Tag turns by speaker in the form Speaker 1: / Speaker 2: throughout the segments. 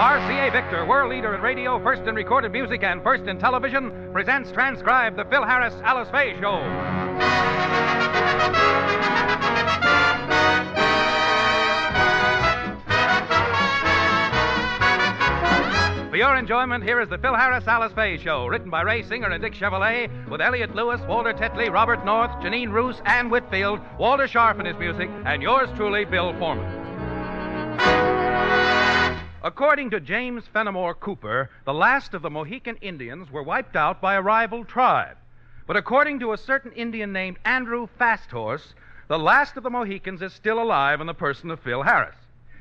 Speaker 1: RCA Victor, world leader in radio, first in recorded music, and first in television, presents transcribed the Phil Harris Alice Faye Show. For your enjoyment, here is the Phil Harris Alice Faye Show, written by Ray Singer and Dick Chevillat, with Elliot Lewis, Walter Tetley, Robert North, Jeanine Roose, Ann Whitfield, Walter Scharf in his music, and yours truly, Bill Foreman. According to James Fenimore Cooper, the last of the Mohican Indians were wiped out by a rival tribe. But according to a certain Indian named Andrew Fasthorse, the last of the Mohicans is still alive in the person of Phil Harris.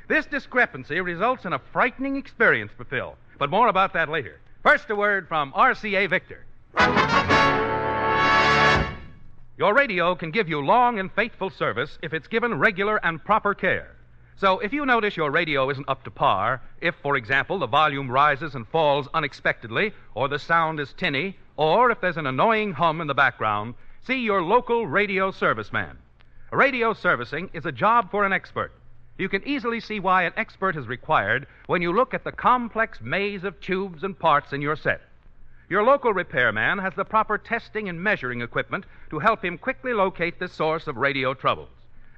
Speaker 1: This discrepancy results in a frightening experience for Phil. But more about that later. First, a word from RCA Victor. Your radio can give you long and faithful service if it's given regular and proper care. So, if you notice your radio isn't up to par, if, for example, the volume rises and falls unexpectedly, or the sound is tinny, or if there's an annoying hum in the background, see your local radio serviceman. Radio servicing is a job for an expert. You can easily see why an expert is required when you look at the complex maze of tubes and parts in your set. Your local repairman has the proper testing and measuring equipment to help him quickly locate the source of radio troubles.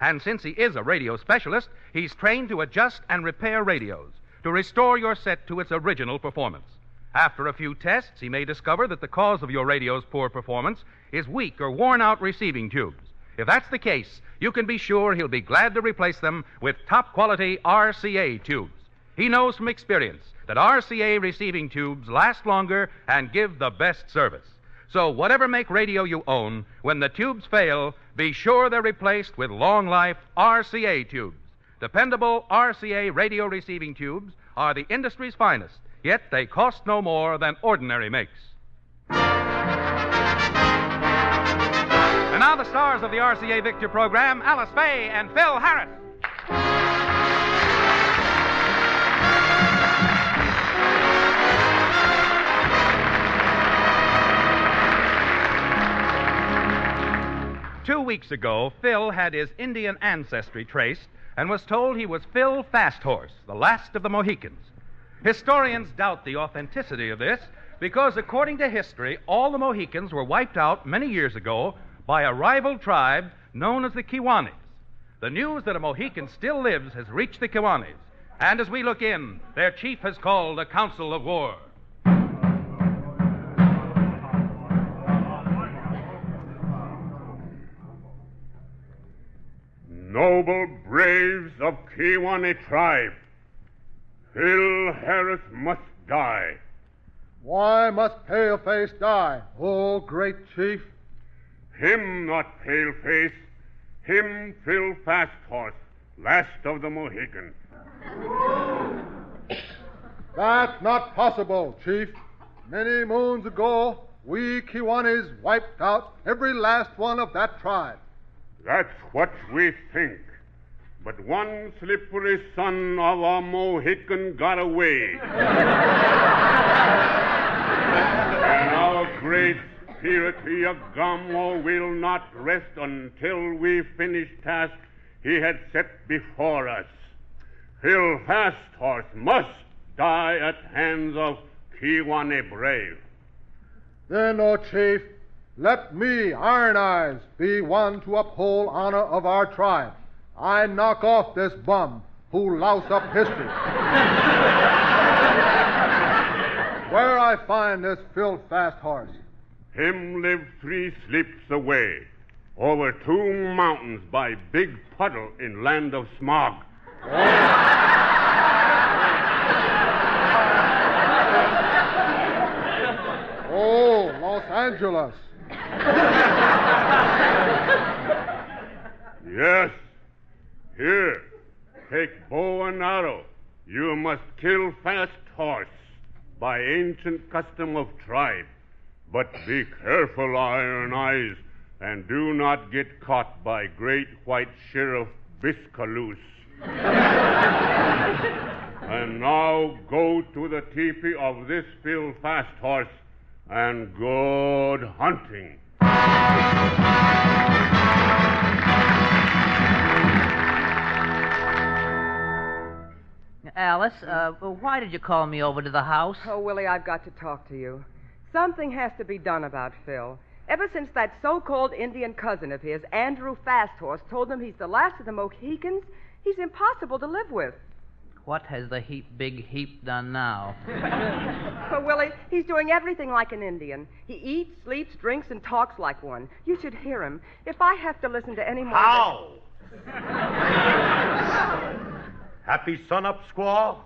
Speaker 1: And since he is a radio specialist, he's trained to adjust and repair radios to restore your set to its original performance. After a few tests, he may discover that the cause of your radio's poor performance is weak or worn out receiving tubes. If that's the case, you can be sure he'll be glad to replace them with top quality RCA tubes. He knows from experience that RCA receiving tubes last longer and give the best service. So, whatever make radio you own, when the tubes fail, be sure they're replaced with long life RCA tubes. Dependable RCA radio receiving tubes are the industry's finest, yet they cost no more than ordinary makes. And now the stars of the RCA Victor program, Alice Faye and Phil Harris. Two weeks ago, Phil had his Indian ancestry traced and was told he was Phil Fasthorse, the last of the Mohicans. Historians doubt the authenticity of this because, according to history, all the Mohicans were wiped out many years ago by a rival tribe known as the Kiwanis. The news that a Mohican still lives has reached the Kiwanis, and as we look in, their chief has called a council of war.
Speaker 2: Noble braves of Kiwani tribe, Phil Harris must die.
Speaker 3: Why must Paleface die, oh great chief?
Speaker 2: Him not Paleface, him Phil Fasthorse, last of the Mohicans.
Speaker 3: That's not possible, chief. Many moons ago, we Kiwanis wiped out every last one of that tribe.
Speaker 2: That's what we think. But one slippery son of a Mohican got away. and our great spirit Iagamo will not rest until we finish task he had set before us. Phil Fasthorse must die at hands of Kiwane Brave.
Speaker 3: Then, O chief, let me, Iron Eyes, be one to uphold honor of our tribe. I knock off this bum who louse up history. Where I find this Phil Fasthorse?
Speaker 2: Him live three sleeps away, over two mountains by Big Puddle in land of smog.
Speaker 3: Oh, Los Angeles.
Speaker 2: Yes. Here, take bow and arrow. You must kill fast horse by ancient custom of tribe. But be careful, Iron Eyes, and do not get caught by great white sheriff Biscailuz. and now go to the teepee of this Phil Fasthorse and good hunting.
Speaker 4: Alice, uh, why did you call me over to the house?
Speaker 5: Oh, Willie, I've got to talk to you. Something has to be done about Phil. Ever since that so called Indian cousin of his, Andrew Fasthorse, told him he's the last of the Mohicans, he's impossible to live with.
Speaker 4: What has the heap big heap done now?
Speaker 5: Well, Willie, he's doing everything like an Indian. He eats, sleeps, drinks, and talks like one. You should hear him. If I have to listen to any more. of
Speaker 6: How? Happy sun up, squaw?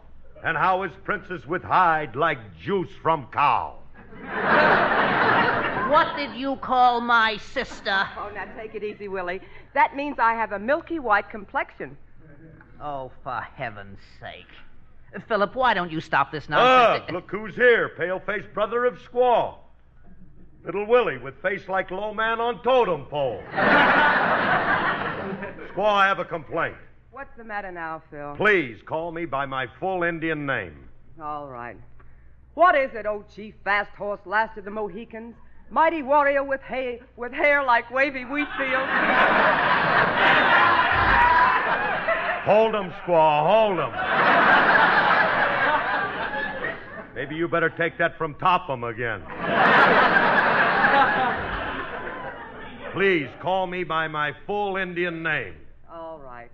Speaker 6: And how is Princess with hide like juice from cow?
Speaker 4: what did you call my sister?
Speaker 5: Oh, now take it easy, Willie. That means I have a milky white complexion.
Speaker 4: Oh, for heaven's sake. Philip, why don't you stop this
Speaker 6: Ugh,
Speaker 4: nonsense?
Speaker 6: Ah, look who's here, pale-faced brother of squaw. Little Willie with face like low man on totem pole. squaw, I have a complaint.
Speaker 5: What's the matter now, Phil?
Speaker 6: Please call me by my full Indian name.
Speaker 5: All right. What is it, old Chief Fast Horse, last of the Mohicans? Mighty warrior with hay with hair like wavy wheat fields.
Speaker 6: Hold 'em, squaw, hold 'em. Maybe you better take that from Topham again. Please call me by my full Indian name.
Speaker 5: All right.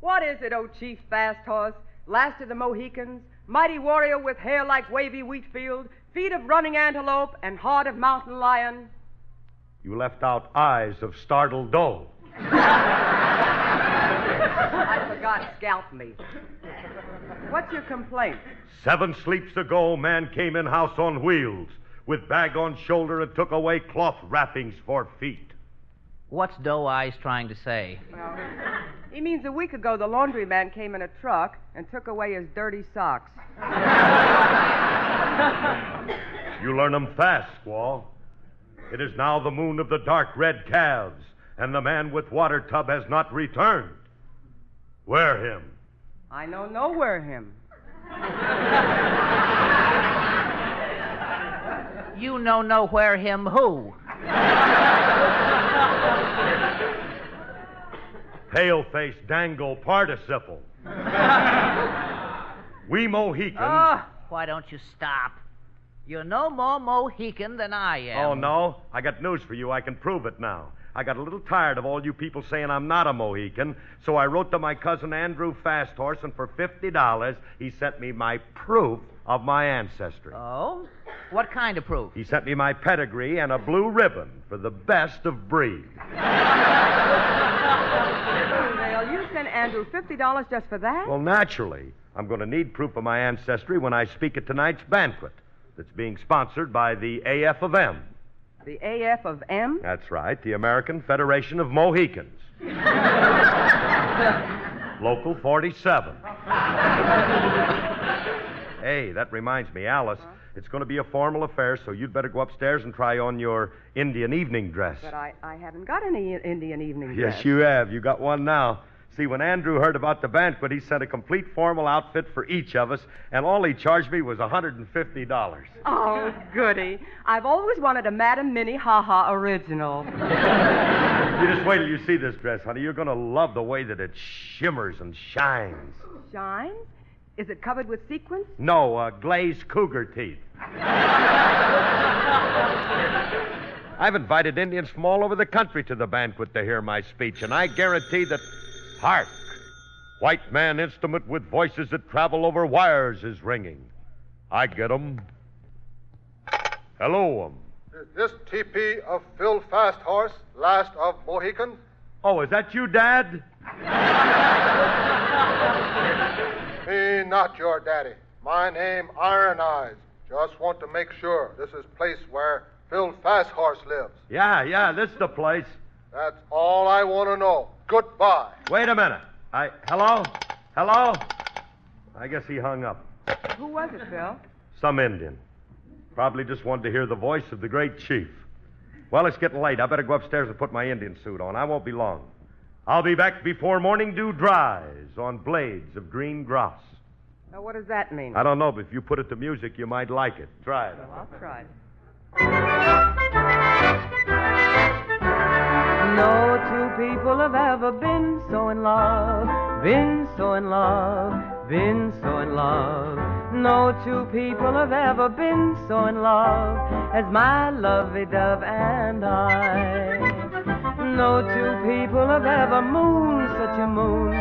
Speaker 5: What is it, O Chief Fast Horse, last of the Mohicans? Mighty warrior with hair like wavy wheat field, feet of running antelope, and heart of mountain lion.
Speaker 6: You left out eyes of startled doe.
Speaker 5: I forgot scalp meat. What's your complaint?
Speaker 6: Seven sleeps ago, man came in house on wheels, with bag on shoulder and took away cloth wrappings for feet.
Speaker 4: What's Doe Eyes trying to say?
Speaker 5: Well, he means a week ago the laundryman came in a truck and took away his dirty socks.
Speaker 6: You learn them fast, squaw. It is now the moon of the dark red calves, and the man with water tub has not returned. Where him?
Speaker 5: I know nowhere him.
Speaker 4: You know nowhere him who?
Speaker 6: Pale face dangle participle. we Mohicans.
Speaker 4: Oh, why don't you stop? You're no more Mohican than I am.
Speaker 6: Oh, no? I got news for you. I can prove it now. I got a little tired of all you people saying I'm not a Mohican, so I wrote to my cousin Andrew Fasthorse, and for $50, he sent me my proof of my ancestry.
Speaker 4: Oh? What kind of proof?
Speaker 6: He sent me my pedigree and a blue ribbon for the best of breed.
Speaker 5: Dale, you sent Andrew $50 just for that?
Speaker 6: Well, naturally, I'm going to need proof of my ancestry when I speak at tonight's banquet that's being sponsored by the AF of M.
Speaker 5: The AF of M?
Speaker 6: That's right, the American Federation of Mohicans. Local 47. hey, that reminds me, Alice. It's going to be a formal affair, so you'd better go upstairs and try on your Indian evening dress.
Speaker 5: But I, I haven't got any Indian evening dress.
Speaker 6: Yes, you have. You got one now. See, when Andrew heard about the banquet, he sent a complete formal outfit for each of us, and all he charged me was $150.
Speaker 5: Oh, goody. I've always wanted a Madam Minnie Ha Ha original.
Speaker 6: You just wait till you see this dress, honey. You're going to love the way that it shimmers and shines.
Speaker 5: Shine? Is it covered with sequins?
Speaker 6: No, uh, glazed cougar teeth. I've invited Indians from all over the country to the banquet to hear my speech, and I guarantee that. Hark! White man instrument with voices that travel over wires is ringing. I get 'em. Hello, 'em.
Speaker 3: Is this TP of Phil Fast Horse, last of Mohicans?
Speaker 6: Oh, is that you, Dad?
Speaker 3: Me not your daddy. My name Iron Eyes. Just want to make sure this is place where Phil Fast Horse lives.
Speaker 6: Yeah, yeah, this is the place.
Speaker 3: That's all I want to know. Goodbye.
Speaker 6: Wait a minute. I. Hello? Hello? I guess he hung up.
Speaker 5: Who was it, Phil?
Speaker 6: Some Indian. Probably just wanted to hear the voice of the great chief. Well, it's getting late. I better go upstairs and put my Indian suit on. I won't be long. I'll be back before morning dew dries on blades of green grass.
Speaker 5: Now, what does that mean?
Speaker 6: I don't know, but if you put it to music, you might like it. Try it.
Speaker 5: Well, I'll try. No two people have ever been so in love, been so in love, been so in love. No two people have ever been so in love as my lovey dove and I. No two people have ever mooned such a moon,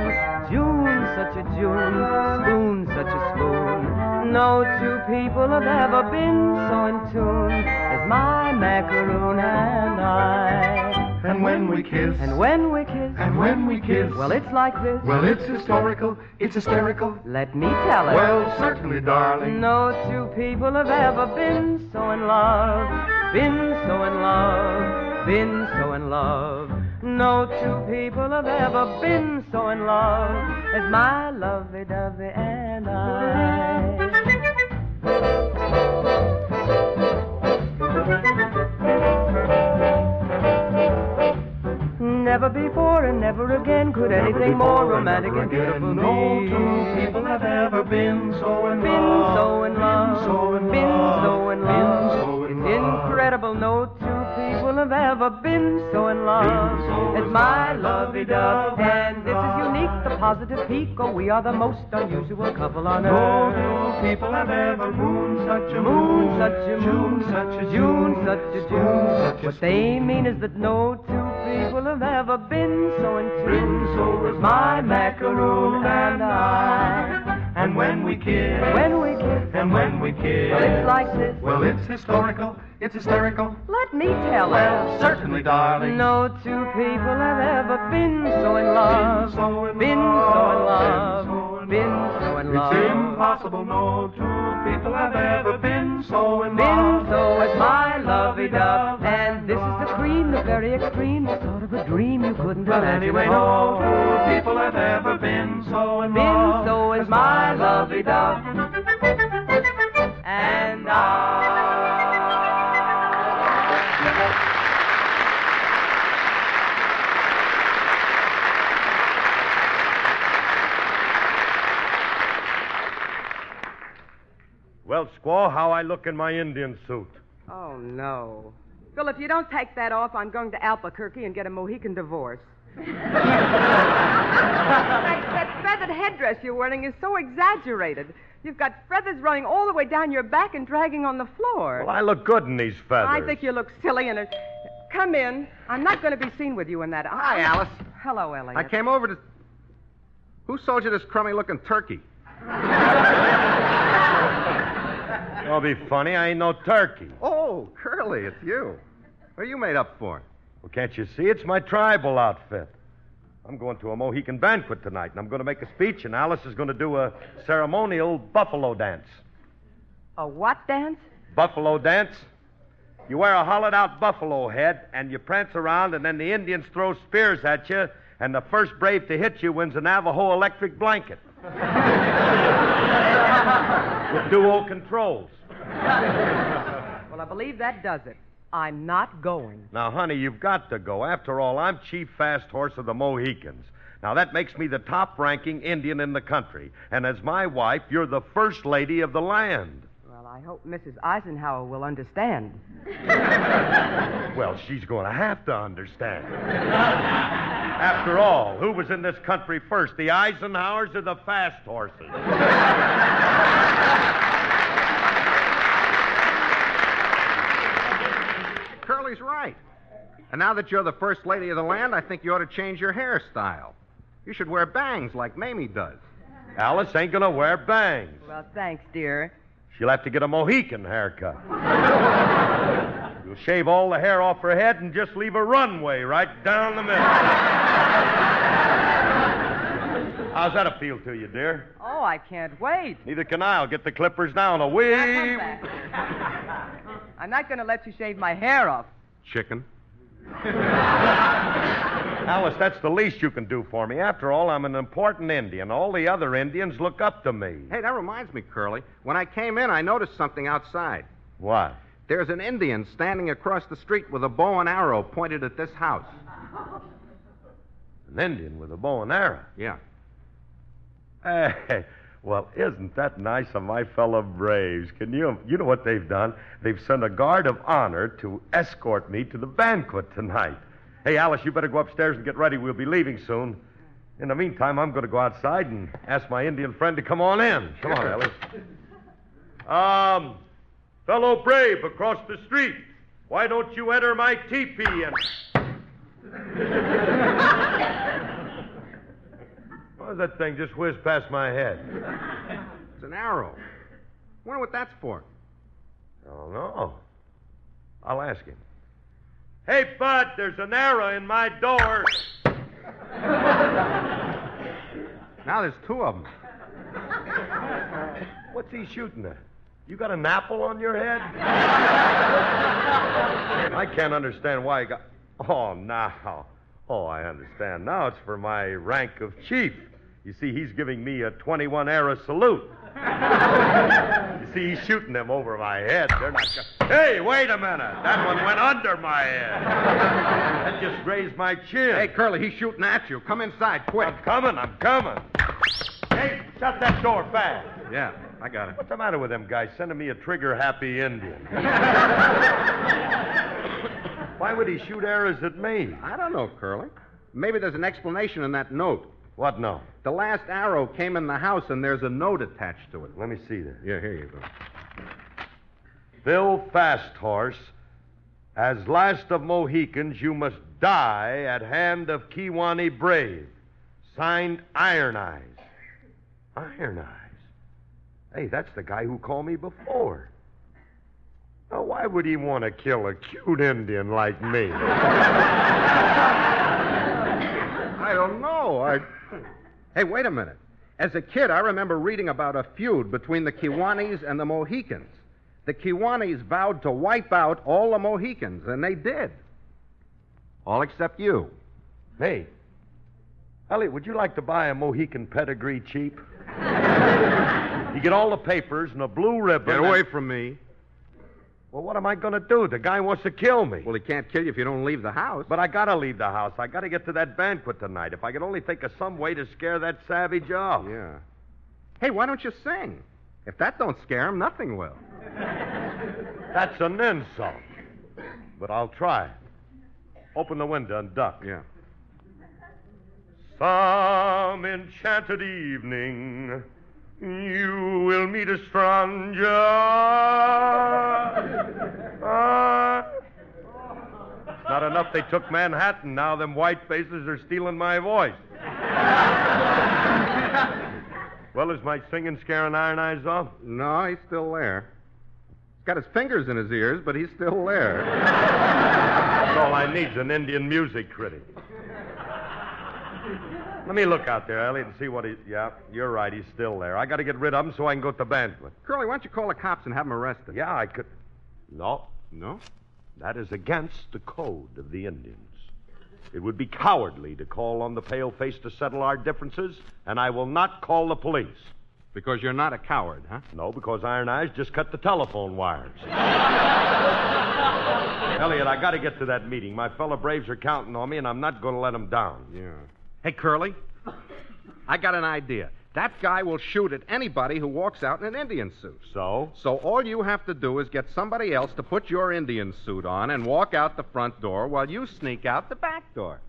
Speaker 5: such a June, spoon such a spoon. No two people have ever been so in tune as my macaroon and I.
Speaker 7: And when we kiss,
Speaker 5: And when we kiss,
Speaker 7: and when we kiss,
Speaker 5: well, it's like this.
Speaker 7: well, it's historical, it's hysterical.
Speaker 5: Let me tell it.
Speaker 7: Well, certainly, darling.
Speaker 5: No two people have ever been so in love, been so in love, been so in love. No two people have ever been so in love as my lovey dovey and I. Never before and never again could anything more romantic and beautiful be.
Speaker 7: No two people have ever been so in
Speaker 5: Been
Speaker 7: love.
Speaker 5: so in love,
Speaker 7: Been so in love.
Speaker 5: so in
Speaker 7: Been
Speaker 5: love.
Speaker 7: so in
Speaker 5: It's
Speaker 7: love.
Speaker 5: incredible, no two people have ever been so in love as my lovey-dove.
Speaker 7: lovey-dove
Speaker 5: And positive peak, oh, we are the most unusual couple on earth.
Speaker 7: No two people have ever mooned such a
Speaker 5: Moon, such a moon,
Speaker 7: June, such a
Speaker 5: June,
Speaker 7: June,
Speaker 5: such a June.
Speaker 7: such a
Speaker 5: What they mean is that no two people have ever been so in tune
Speaker 7: so
Speaker 5: as
Speaker 7: as
Speaker 5: my macaroon and I.
Speaker 7: And when we kiss,
Speaker 5: When we kiss,
Speaker 7: and when we kiss,
Speaker 5: well, it's like this.
Speaker 7: well, it's historical, it's hysterical.
Speaker 8: Let me tell
Speaker 7: Well,
Speaker 8: it.
Speaker 7: certainly, darling.
Speaker 5: No two people have ever been so in love.
Speaker 7: Been so in
Speaker 5: Been
Speaker 7: love,
Speaker 5: so in love.
Speaker 7: been so in
Speaker 5: Been
Speaker 7: love.
Speaker 5: so
Speaker 7: It's impossible, no two people have ever been so in
Speaker 5: Been
Speaker 7: love.
Speaker 5: so is my lovey dove. And this is the cream, the very extreme, the sort of a dream you couldn't
Speaker 7: But
Speaker 5: imagine
Speaker 7: anyway, no two people have ever been so in
Speaker 5: Been
Speaker 7: love.
Speaker 5: so is
Speaker 7: as
Speaker 5: my lovey dove. And I.
Speaker 6: Well, Squaw, how I look in my Indian suit?
Speaker 8: Oh, no. Phil, if you don't take that off, I'm going to Albuquerque and get a Mohican divorce. that, that feathered headdress you're wearing is so exaggerated. You've got feathers running all the way down your back and dragging on the floor.
Speaker 6: Well, I look good in these feathers.
Speaker 8: I think you look silly in it. Uh, come in. I'm not going to be seen with you in that.
Speaker 9: Hi, Alice.
Speaker 8: Hello, Elliot.
Speaker 9: I came over to. Who sold you this crummy looking turkey?
Speaker 6: Don't be funny. I ain't no turkey.
Speaker 9: Oh, Curly, it's you. What are you made up for?
Speaker 6: Well, can't you see? It's my tribal outfit. I'm going to a Mohican banquet tonight, and I'm going to make a speech, and Alice is going to do a ceremonial buffalo dance.
Speaker 8: A what dance?
Speaker 6: Buffalo dance? You wear a hollowed out buffalo head, and you prance around, and then the Indians throw spears at you, and the first brave to hit you wins a Navajo electric blanket. With dual controls.
Speaker 8: Well, I believe that does it. I'm not going.
Speaker 6: Now, honey, you've got to go. After all, I'm chief fast horse of the Mohicans. Now, that makes me the top ranking Indian in the country. And as my wife, you're the first lady of the land.
Speaker 8: Well, I hope Mrs. Eisenhower will understand.
Speaker 6: Well, she's going to have to understand. After all, who was in this country first, the Eisenhowers or the fast horses?
Speaker 9: Curly's right. And now that you're the first lady of the land, I think you ought to change your hairstyle. You should wear bangs like Mamie does.
Speaker 6: Alice ain't going to wear bangs.
Speaker 8: Well, thanks, dear.
Speaker 6: She'll have to get a Mohican haircut. You'll shave all the hair off her head and just leave a runway right down the middle. How's that appeal to you, dear?
Speaker 8: Oh, I can't wait.
Speaker 6: Neither can I. I'll get the clippers now in a
Speaker 8: Now, come
Speaker 6: wee.
Speaker 8: I'm not going to let you shave my hair off.
Speaker 9: Chicken.
Speaker 6: Alice, that's the least you can do for me. After all, I'm an important Indian. All the other Indians look up to me.
Speaker 9: Hey, that reminds me, Curly. When I came in, I noticed something outside.
Speaker 6: What?
Speaker 9: There's an Indian standing across the street with a bow and arrow pointed at this house.
Speaker 6: An Indian with a bow and arrow.
Speaker 9: Yeah.
Speaker 6: Hey, well, isn't that nice of my fellow Braves? Can you, you know what they've done? They've sent a guard of honor to escort me to the banquet tonight. Hey, Alice, you better go upstairs and get ready. We'll be leaving soon. In the meantime, I'm going to go outside and ask my Indian friend to come on in. Come on, Alice. Um, fellow brave across the street, why don't you enter my teepee and. Does that thing just whiz past my head?
Speaker 9: It's an arrow. Wonder what that's for.
Speaker 6: I don't know. I'll ask him. Hey, Bud, there's an arrow in my door.
Speaker 9: Now there's two of them.
Speaker 6: What's he shooting at? You got an apple on your head? I can't understand why he got. Oh, now. Oh, I understand. Now it's for my rank of chief. You see, he's giving me a 21 arrow salute. you see, he's shooting them over my head. They're not. Go- hey, wait a minute. That one went under my head. That just grazed my chin.
Speaker 9: Hey, Curly, he's shooting at you. Come inside, quick.
Speaker 6: I'm coming. I'm coming. Hey, shut that door fast.
Speaker 9: Yeah, I got it.
Speaker 6: What's the matter with them guys sending me a trigger happy Indian? Why would he shoot arrows at me?
Speaker 9: I don't know, Curly. Maybe there's an explanation in that note.
Speaker 6: What no?
Speaker 9: The last arrow came in the house, and there's a note attached to it.
Speaker 6: Let me see that.
Speaker 9: Yeah, here you go.
Speaker 6: Phil Fasthorse, as last of Mohicans, you must die at hand of Kiwani Brave. Signed Iron Eyes. Iron Eyes? Hey, that's the guy who called me before. Now, why would he want to kill a cute Indian like me?
Speaker 9: I don't know. I. Hey, wait a minute. As a kid, I remember reading about a feud between the Kiwanis and the Mohicans. The Kiwanis vowed to wipe out all the Mohicans, and they did. All except you.
Speaker 6: Hey, Elliot, would you like to buy a Mohican pedigree cheap? you get all the papers and a blue ribbon.
Speaker 9: Get away
Speaker 6: and-
Speaker 9: from me.
Speaker 6: Well, what am I going to do? The guy wants to kill me.
Speaker 9: Well, he can't kill you if you don't leave the house.
Speaker 6: But I gotta leave the house. I gotta get to that banquet tonight. If I could only think of some way to scare that savage off.
Speaker 9: Yeah. Hey, why don't you sing? If that don't scare him, nothing will.
Speaker 6: That's an insult. But I'll try. Open the window and duck.
Speaker 9: Yeah.
Speaker 6: Some enchanted evening, you will meet a stranger. It's ah. not enough they took Manhattan. Now them white faces are stealing my voice. well, is my singing scaring Iron Eyes off?
Speaker 9: No, he's still there. He's got his fingers in his ears, but he's still there.
Speaker 6: That's all I need's an Indian music critic. Let me look out there, Elliot, and see what he. Yeah, you're right. He's still there. I got to get rid of him so I can go to the banquet.
Speaker 9: Curly, why don't you call the cops and have him arrested?
Speaker 6: Yeah, I could. No,
Speaker 9: No?
Speaker 6: that is against the code of the Indians. It would be cowardly to call on the pale face to settle our differences, and I will not call the police.
Speaker 9: Because you're not a coward, huh?
Speaker 6: No, because Iron Eyes just cut the telephone wires. Elliot, I got to get to that meeting. My fellow Braves are counting on me, and I'm not going to let them down.
Speaker 9: Yeah. Hey, Curly, I got an idea. That guy will shoot at anybody who walks out in an Indian suit.
Speaker 6: So?
Speaker 9: So all you have to do is get somebody else to put your Indian suit on and walk out the front door while you sneak out the back door.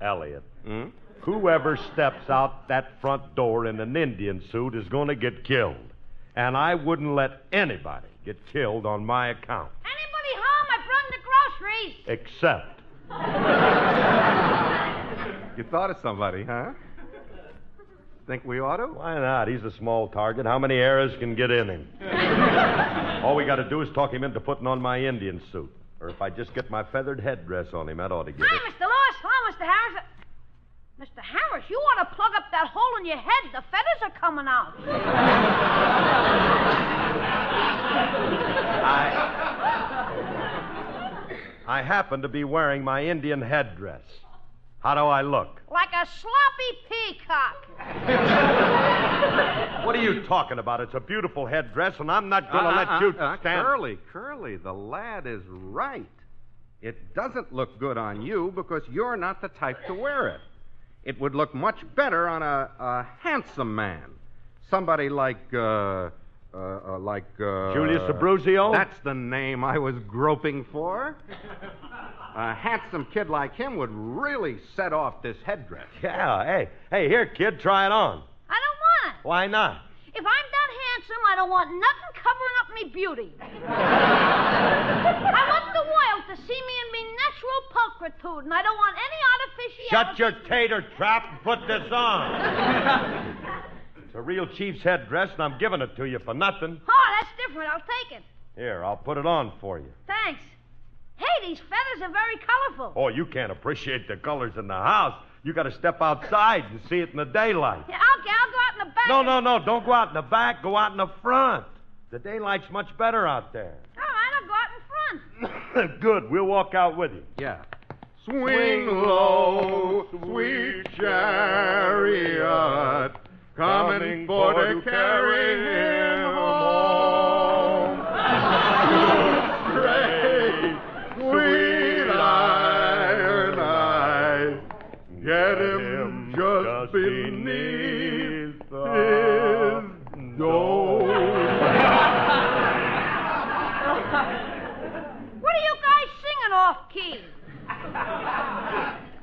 Speaker 6: Elliot,
Speaker 9: Hmm?
Speaker 6: whoever steps out that front door in an Indian suit is going to get killed. And I wouldn't let anybody get killed on my account,
Speaker 10: Anybody home? I brung the groceries.
Speaker 6: except.
Speaker 9: You thought of somebody, huh? Think we ought to?
Speaker 6: Why not? He's a small target. How many arrows can get in him? All we got to do is talk him into putting on my Indian suit. Or if I just get my feathered headdress on him, that ought to get it.
Speaker 10: Hi,
Speaker 6: it.
Speaker 10: Mr. Lewis. Hello, Mr. Harris. Mr. Harris, you ought to plug up that hole in your head. The feathers are coming out.
Speaker 6: I I happen to be wearing my Indian headdress. How do I look?
Speaker 10: Like a sloppy peacock.
Speaker 6: What are you talking about? It's a beautiful headdress, and I'm not going to
Speaker 9: Uh,
Speaker 6: let
Speaker 9: uh,
Speaker 6: you
Speaker 9: uh,
Speaker 6: stand.
Speaker 9: Curly, Curly, the lad is right. It doesn't look good on you because you're not the type to wear it. It would look much better on a, a handsome man. Somebody like, uh, uh, uh, like, uh...
Speaker 6: Julius Abruzio?
Speaker 9: That's the name I was groping for. A handsome kid like him would really set off this headdress.
Speaker 6: Yeah, hey, hey, here, kid, try it on.
Speaker 10: I don't want it.
Speaker 6: Why not?
Speaker 10: If I'm that handsome, I don't want nothing covering up me beauty. I want the world to see me in me natural pulchritude, and I don't want any artificiality.
Speaker 6: Shut your tater trap and put this on. it's a real chief's headdress, and I'm giving it to you for nothing.
Speaker 10: Oh, that's different. I'll take it.
Speaker 6: Here, I'll put it on for you.
Speaker 10: Thanks. Hey, these feathers are very colorful.
Speaker 6: Oh, you can't appreciate the colors in the house. You got to step outside and see it in the daylight.
Speaker 10: Yeah, okay, I'll go out in the back.
Speaker 6: No, no, no. Don't go out in the back. Go out in the front. The daylight's much better out there.
Speaker 10: All right, I'll go out in front.
Speaker 6: Good. We'll walk out with you.
Speaker 9: Yeah. Swing low, sweet chariot, coming for to carry him home.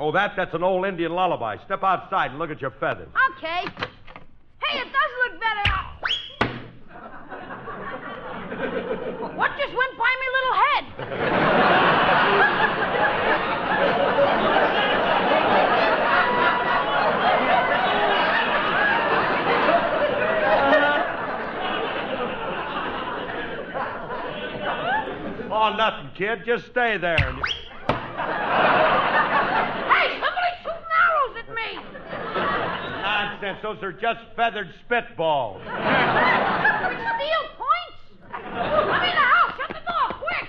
Speaker 6: Oh, that, that's an old Indian lullaby. Step outside and look at your feathers.
Speaker 10: Okay. Hey, it does look better. what just went by me little head?
Speaker 6: Oh, nothing, kid. Just stay there. and you-
Speaker 10: Hey, somebody's shooting arrows at me.
Speaker 6: Nonsense. Those are just feathered spitballs.
Speaker 10: Steel points? I'm in the house. Shut the door, quick.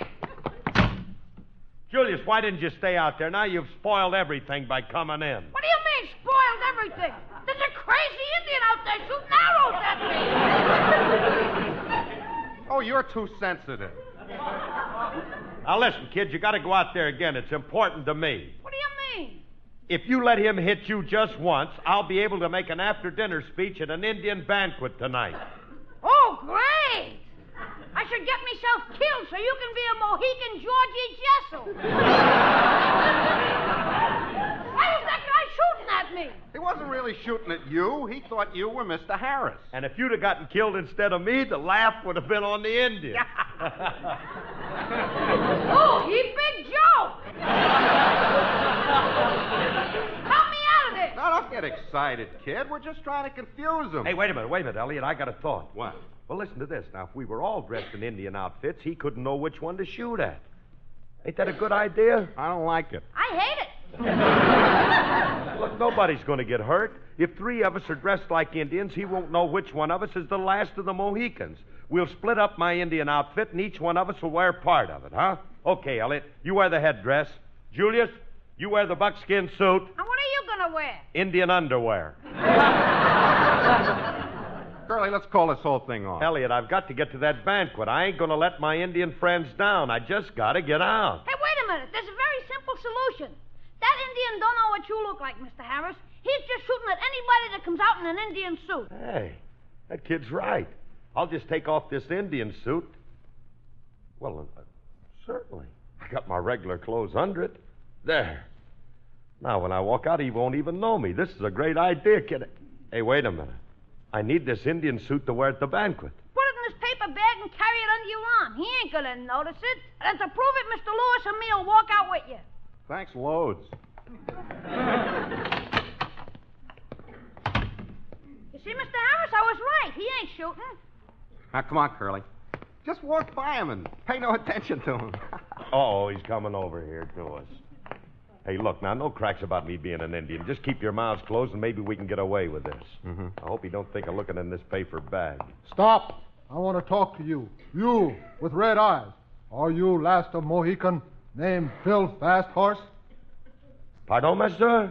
Speaker 6: Julius, why didn't you stay out there? Now you've spoiled everything by coming in.
Speaker 10: What do you mean, spoiled everything? There's a crazy Indian out there shooting arrows at me.
Speaker 9: Oh, you're too sensitive.
Speaker 6: Now listen, kid, you got to go out there again. It's important to me.
Speaker 10: What do you mean?
Speaker 6: If you let him hit you just once, I'll be able to make an after-dinner speech at an Indian banquet tonight.
Speaker 10: Oh, great! I should get myself killed so you can be a Mohican Georgie Jessel. Why was that guy shooting at me?
Speaker 9: He wasn't really shooting at you. He thought you were Mr. Harris.
Speaker 6: And if you'd have gotten killed instead of me, the laugh would have been on the Indian.
Speaker 10: Oh, he big joke. Help me out of this.
Speaker 9: Now, don't get excited, kid. We're just trying to confuse him.
Speaker 6: hey, wait a minute, wait a minute, Elliot. I got a thought.
Speaker 9: What?
Speaker 6: Well, listen to this. Now, if we were all dressed in Indian outfits, he couldn't know which one to shoot at. Ain't that a good idea?
Speaker 9: I don't like it.
Speaker 10: I hate it.
Speaker 6: Look, nobody's going to get hurt. If three of us are dressed like Indians, he won't know which one of us is the last of the Mohicans. We'll split up my Indian outfit, and each one of us will wear part of it, huh? Okay, Elliot, you wear the headdress. Julius, you wear the buckskin suit,
Speaker 10: And what are you going to wear?
Speaker 6: Indian underwear.
Speaker 9: Curly, let's call this whole thing off.
Speaker 6: Elliot, I've got to get to that banquet. I ain't going to let my Indian friends down. I just got to get out.
Speaker 10: Hey, wait a minute. There's a very simple solution. That Indian don't know what you look like, Mr. Harris. He's just shooting at anybody that comes out in an Indian suit.
Speaker 6: Hey, that kid's right. I'll just take off this Indian suit. Well, uh, certainly. I got my regular clothes under it. There. Now, when I walk out, he won't even know me. This is a great idea, kid. Hey, wait a minute. I need this Indian suit to wear at the banquet.
Speaker 10: Put it in this paper bag and carry it under your arm. He ain't gonna notice it. And to prove it, Mr. Lewis and me will walk out with you.
Speaker 9: Thanks loads.
Speaker 10: You see, Mr. Harris, I was right. He ain't shooting.
Speaker 9: Now, come on, Curly. Just walk by him and pay no attention to him.
Speaker 6: Oh, he's coming over here to us. Hey, look, now, no cracks about me being an Indian. Just keep your mouths closed and maybe we can get away with this.
Speaker 9: Mm-hmm.
Speaker 6: I hope you don't think of looking in this paper bag.
Speaker 3: Stop. I want to talk to you. You with red eyes. Are you last of Mohican named Phil Fast Horse?
Speaker 6: Pardon, monsieur?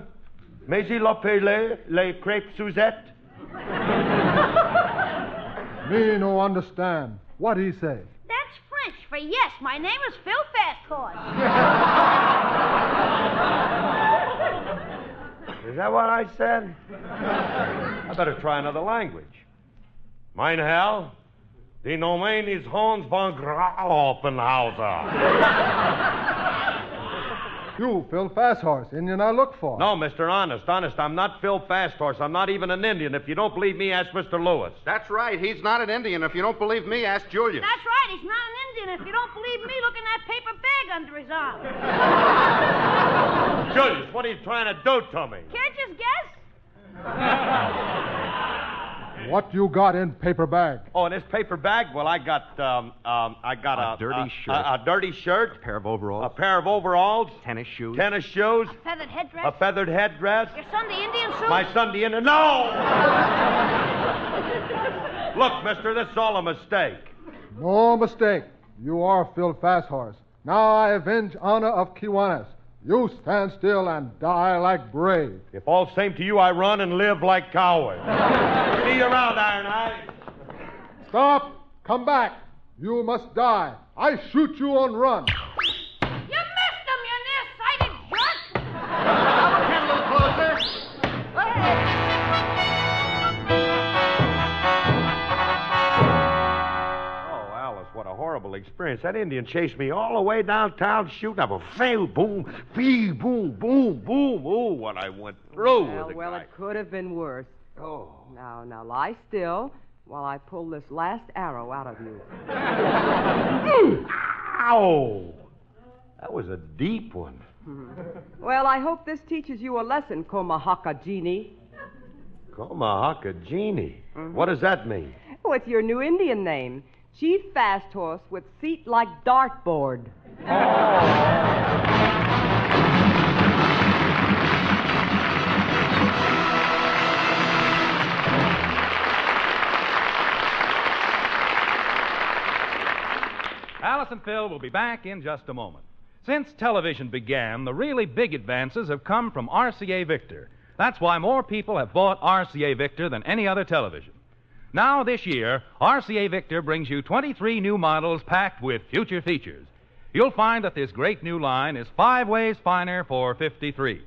Speaker 6: Mais il appelait les crêpes Suzette?
Speaker 3: Me no understand. What he say?
Speaker 10: That's French for yes. My name is Phil Fasthorse.
Speaker 6: Is that what I said? I better try another language. Mein Herr, die Nomen is Hans von Graupenhauser.
Speaker 3: You, Phil Fasthorse, Indian I look for.
Speaker 6: No, mister, honest, honest. I'm not Phil Fasthorse. I'm not even an Indian. If you don't believe me, ask Mr. Lewis.
Speaker 9: That's right. He's not an Indian. If you don't believe me, ask Julius.
Speaker 10: That's right. He's not an Indian. If you don't believe me, look in that paper bag under his arm.
Speaker 6: Julius, what are you trying to do to me?
Speaker 10: Can't you guess?
Speaker 3: What you got in paper bag?
Speaker 6: Oh, in this paper bag? Well, I got um, um, I got a,
Speaker 11: A dirty shirt.
Speaker 6: A, a dirty shirt,
Speaker 11: A pair of overalls.
Speaker 6: a pair of overalls,
Speaker 11: tennis shoes.
Speaker 6: tennis shoes,
Speaker 10: Feathered headdress.
Speaker 6: a feathered headdress,
Speaker 10: Your Sunday Indian suit.
Speaker 6: my Sunday Indian? No! Look, mister, this is all a mistake.
Speaker 3: No mistake. You are Phil Fasthorse. Now I avenge honor of Kiwanis. You stand still and die like brave.
Speaker 6: If all same to you, I run and live like coward. See you around, Iron Eye.
Speaker 3: Stop! Come back! You must die. I shoot you on run.
Speaker 6: Horrible experience. That Indian chased me all the way downtown shooting up a fail, boom, fee, boom, boom, boom. Oh, what I went through
Speaker 5: Well,
Speaker 6: with the
Speaker 5: well,
Speaker 6: guy.
Speaker 5: it could have been worse.
Speaker 6: Oh.
Speaker 5: Now, now lie still while I pull this last arrow out of you.
Speaker 6: Ow! That was a deep one. Hmm.
Speaker 5: Well, I hope this teaches you a lesson, Komahaka Genie.
Speaker 6: Komahaka Genie. Mm-hmm. What does that mean?
Speaker 5: Oh, it's your new Indian name. Chief Fast Horse with seat like dartboard.
Speaker 1: Alice and Phil will be back in just a moment. Since television began, the really big advances have come from RCA Victor. That's why more people have bought RCA Victor than any other television. Now, this year, RCA Victor brings you 23 new models packed with future features. You'll find that this great new line is five ways finer for 53.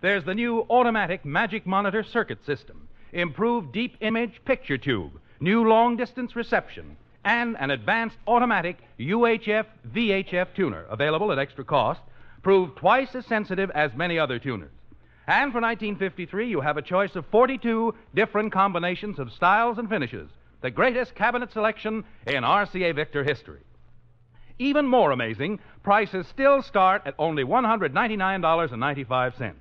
Speaker 1: There's the new automatic Magic Monitor circuit system, improved deep image picture tube, new long distance reception, and an advanced automatic UHF VHF tuner available at extra cost, proved twice as sensitive as many other tuners. And for 1953, you have a choice of 42 different combinations of styles and finishes, the greatest cabinet selection in RCA Victor history. Even more amazing, prices still start at only $199.95.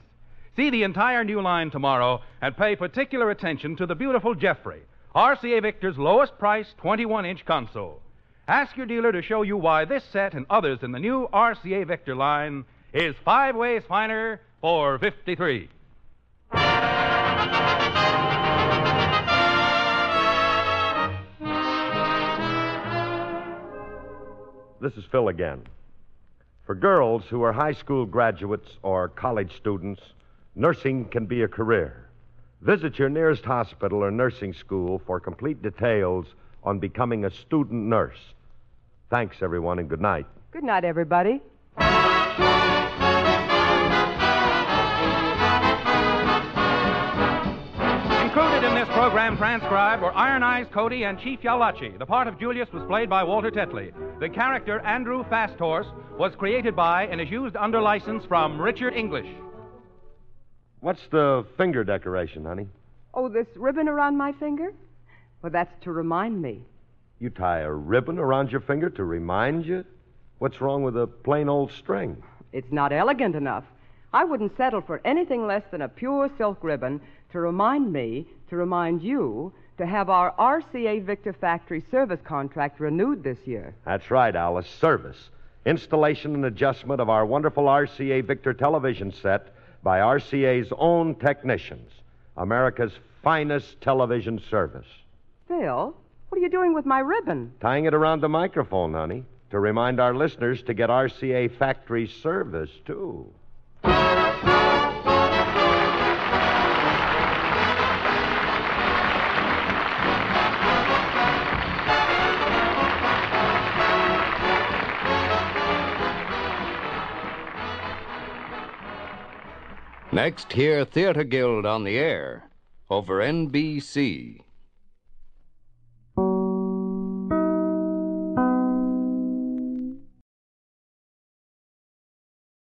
Speaker 1: See the entire new line tomorrow and pay particular attention to the beautiful Jeffrey, RCA Victor's lowest price 21 inch console. Ask your dealer to show you why this set and others in the new RCA Victor line is five ways finer for 53.
Speaker 6: This is Phil again. For girls who are high school graduates or college students, nursing can be a career. Visit your nearest hospital or nursing school for complete details on becoming a student nurse. Thanks, everyone, and good night.
Speaker 5: Good night, everybody.
Speaker 1: In transcribed were Iron Eyes Cody and Chief Yowlachie. The part of Julius was played by Walter Tetley. The character Andrew Fasthorse was created by and is used under license from Richard English.
Speaker 6: What's the finger decoration, honey?
Speaker 5: Oh, this ribbon around my finger? Well, that's to remind me.
Speaker 6: You tie a ribbon around your finger to remind you? What's wrong with a plain old string?
Speaker 5: It's not elegant enough. I wouldn't settle for anything less than a pure silk ribbon to remind me, to remind you, to have our RCA Victor factory service contract renewed this year.
Speaker 6: That's right, Alice. Service. Installation and adjustment of our wonderful RCA Victor television set by RCA's own technicians. America's finest television service.
Speaker 5: Phil, what are you doing with my ribbon?
Speaker 6: Tying it around the microphone, honey, to remind our listeners to get RCA factory service, too.
Speaker 12: Next, hear Theater Guild on the air over NBC.